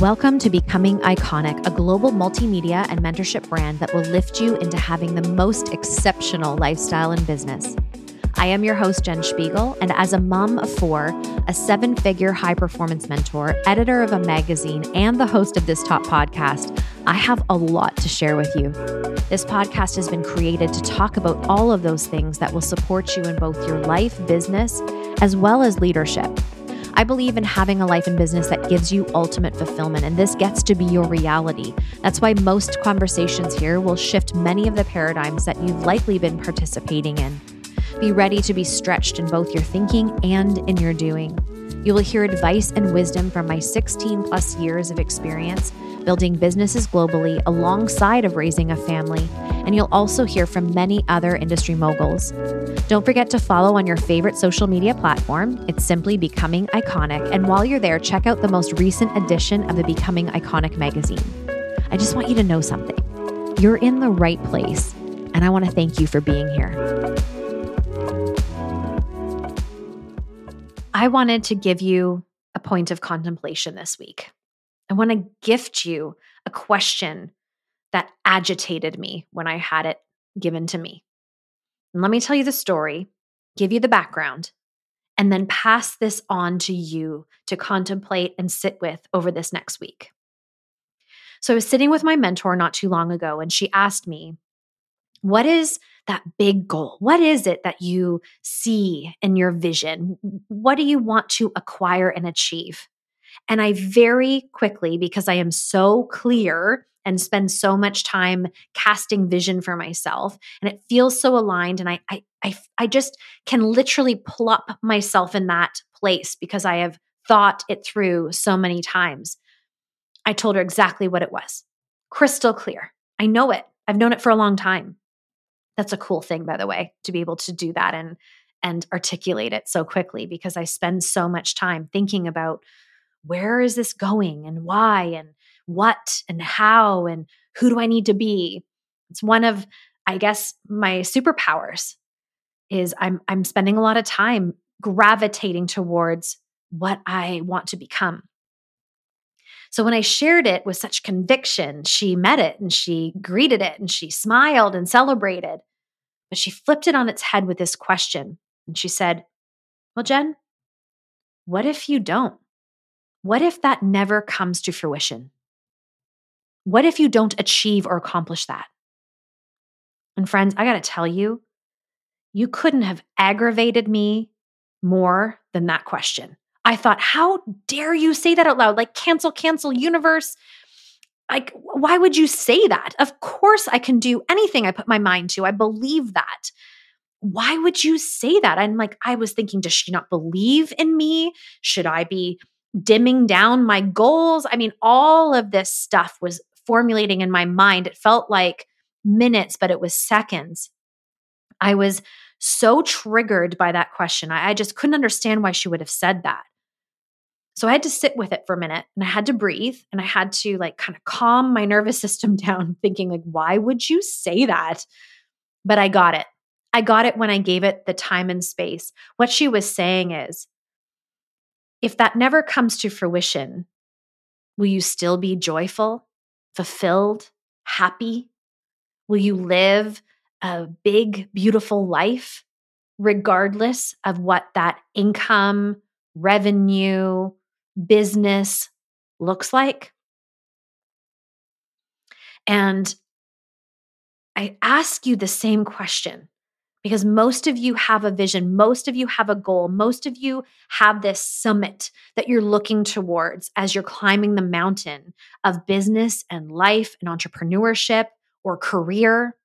Welcome to Becoming Iconic, a global multimedia and mentorship brand that will lift you into having the most exceptional lifestyle in business. I am your host, Jen Spiegel, and as a mom of four, a seven figure high performance mentor, editor of a magazine, and the host of this top podcast, I have a lot to share with you. This podcast has been created to talk about all of those things that will support you in both your life, business, as well as leadership. I believe in having a life and business that gives you ultimate fulfillment, and this gets to be your reality. That's why most conversations here will shift many of the paradigms that you've likely been participating in. Be ready to be stretched in both your thinking and in your doing. You will hear advice and wisdom from my 16 plus years of experience building businesses globally alongside of raising a family, and you'll also hear from many other industry moguls. Don't forget to follow on your favorite social media platform. It's simply Becoming Iconic, and while you're there, check out the most recent edition of the Becoming Iconic magazine. I just want you to know something. You're in the right place, and I want to thank you for being here. I wanted to give you a point of contemplation this week. I want to gift you a question that agitated me when I had it given to me. And let me tell you the story, give you the background, and then pass this on to you to contemplate and sit with over this next week. So I was sitting with my mentor not too long ago, and she asked me, What is that big goal? What is it that you see in your vision? What do you want to acquire and achieve? And I very quickly, because I am so clear and spend so much time casting vision for myself, and it feels so aligned, and I, I, I, I just can literally plop myself in that place because I have thought it through so many times. I told her exactly what it was, crystal clear. I know it. I've known it for a long time. That's a cool thing, by the way, to be able to do that and and articulate it so quickly because I spend so much time thinking about where is this going and why and what and how and who do I need to be? It's one of, I guess, my superpowers is I'm I'm spending a lot of time gravitating towards what I want to become. So when I shared it with such conviction, she met it and she greeted it and she smiled and celebrated. But she flipped it on its head with this question. And she said, Well, Jen, what if you don't? What if that never comes to fruition? What if you don't achieve or accomplish that? And friends, I got to tell you, you couldn't have aggravated me more than that question. I thought, how dare you say that out loud? Like, cancel, cancel, universe. Like, why would you say that? Of course, I can do anything I put my mind to. I believe that. Why would you say that? I'm like, I was thinking, does she not believe in me? Should I be dimming down my goals. I mean, all of this stuff was formulating in my mind. It felt like minutes, but it was seconds. I was so triggered by that question. I, I, just couldn't understand why she would have said that. So I had to sit with it for a minute and I had to breathe and I had to like kind of calm my nervous system down, thinking, like, why would you say that? But I got it. I got it when I gave it the time and space. What she was saying is, if that never comes to fruition, will you still be joyful, fulfilled, happy? Will you live a big, beautiful life, regardless of what that income, revenue, business looks like? And I ask you the same question because most of you have a vision, most of you have a goal, most of you have this summit that you're looking towards as you're climbing the mountain of business and life and entrepreneurship or career.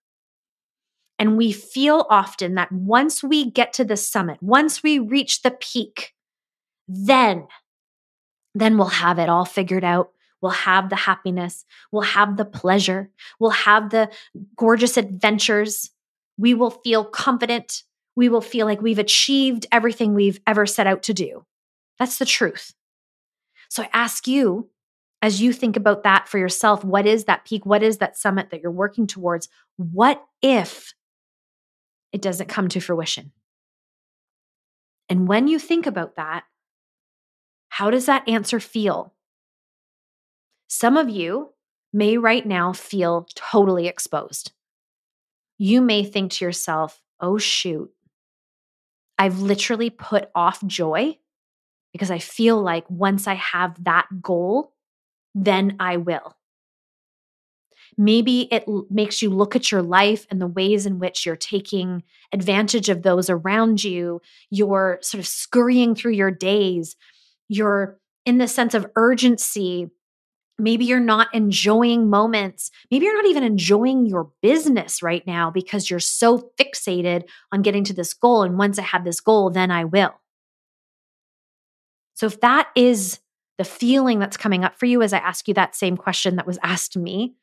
And we feel often that once we get to the summit, once we reach the peak, then, then we'll have it all figured out. We'll have the happiness. We'll have the pleasure. We'll have the gorgeous adventures we will feel confident. We will feel like we've achieved everything we've ever set out to do. That's the truth. So I ask you, as you think about that for yourself, what is that peak? What is that summit that you're working towards? What if it doesn't come to fruition? And when you think about that, how does that answer feel? Some of you may right now feel totally exposed. You may think to yourself, oh, shoot, I've literally put off joy because I feel like once I have that goal, then I will. Maybe it l- makes you look at your life and the ways in which you're taking advantage of those around you. You're sort of scurrying through your days. You're in the sense of urgency. Maybe you're not enjoying moments. Maybe you're not even enjoying your business right now because you're so fixated on getting to this goal. And once I have this goal, then I will. So if that is the feeling that's coming up for you as I ask you that same question that was asked me,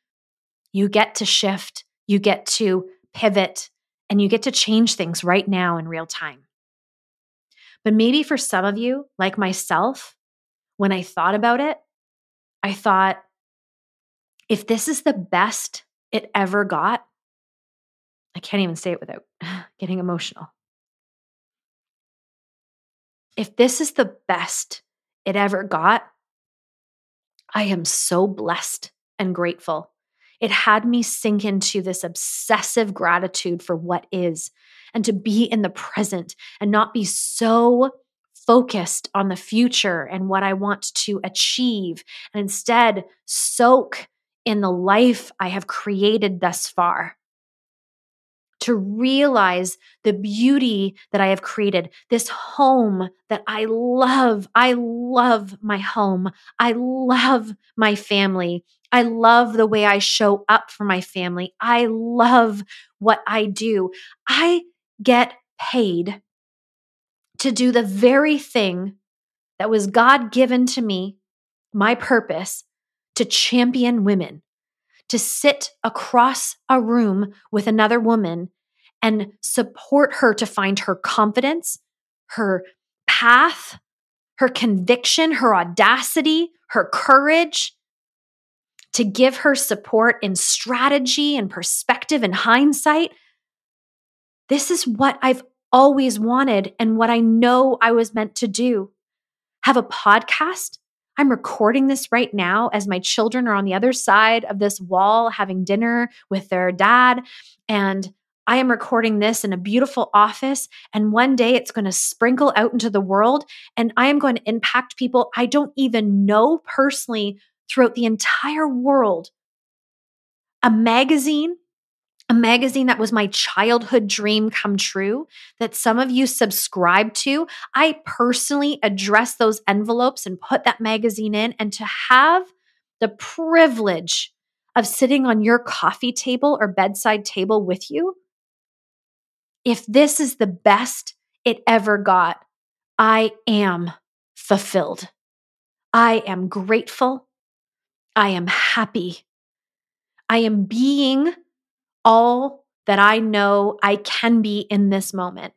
you get to shift, you get to pivot, and you get to change things right now in real time. But maybe for some of you, like myself, when I thought about it, I thought, if this is the best it ever got, I can't even say it without getting emotional. If this is the best it ever got, I am so blessed and grateful it had me sink into this obsessive gratitude for what is and to be in the present and not be so focused on the future and what I want to achieve, and instead soak in the life I have created thus far to realize the beauty that I have created, this home that I love. I love my home. I love my family. I love the way I show up for my family. I love what I do. I get paid to do the very thing that was God given to me, my purpose to champion women to sit across a room with another woman and support her to find her confidence, her path, her conviction, her audacity, her courage, to give her support in strategy and perspective and hindsight. This is what I've always wanted and what I know I was meant to do. Have a podcast I'm recording this right now as my children are on the other side of this wall having dinner with their dad. And I am recording this in a beautiful office. And one day it's going to sprinkle out into the world. And I am going to impact people I don't even know personally throughout the entire world. A magazine a magazine that was my childhood dream come true that some of you subscribe to. I personally address those envelopes and put that magazine in, and to have the privilege of sitting on your coffee table or bedside table with you. If this is the best it ever got, I am fulfilled. I am grateful. I am happy. I am being all that I know I can be in this moment.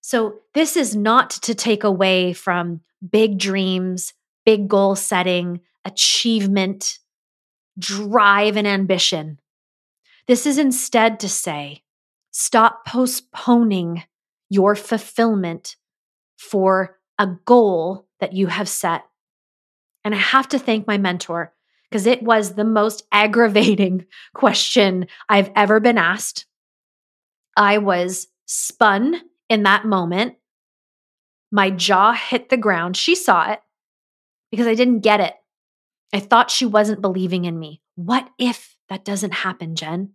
So, this is not to take away from big dreams, big goal setting, achievement, drive, and ambition. This is instead to say, stop postponing your fulfillment for a goal that you have set. And I have to thank my mentor, because it was the most aggravating question I've ever been asked. I was spun in that moment. My jaw hit the ground. She saw it because I didn't get it. I thought she wasn't believing in me. What if that doesn't happen, Jen?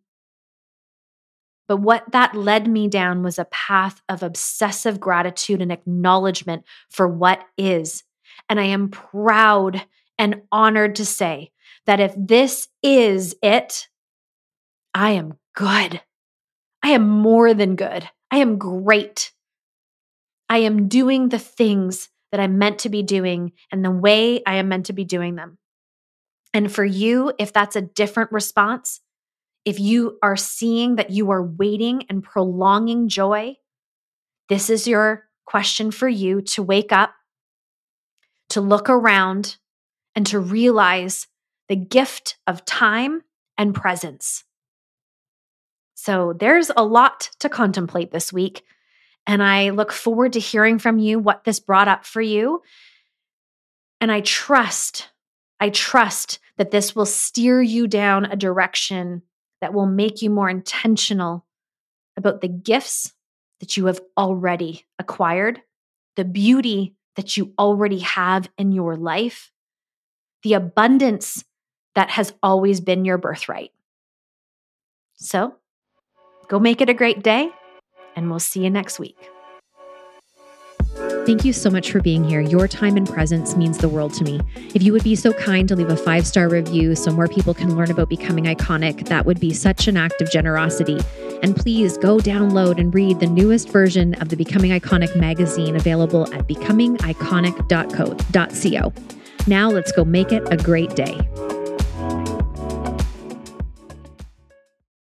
But what that led me down was a path of obsessive gratitude and acknowledgement for what is. And I am proud and honored to say that if this is it, I am good. I am more than good. I am great. I am doing the things that I'm meant to be doing and the way I am meant to be doing them. And for you, if that's a different response, if you are seeing that you are waiting and prolonging joy, this is your question for you to wake up, to look around, and to realize the gift of time and presence. So there's a lot to contemplate this week. And I look forward to hearing from you what this brought up for you. And I trust I trust that this will steer you down a direction that will make you more intentional about the gifts that you have already acquired, the beauty that you already have in your life, the abundance that has always been your birthright. So go make it a great day, and we'll see you next week. Thank you so much for being here. Your time and presence means the world to me. If you would be so kind to leave a five star review so more people can learn about becoming iconic, that would be such an act of generosity. And please go download and read the newest version of the Becoming Iconic magazine available at becomingiconic.co. Now let's go make it a great day.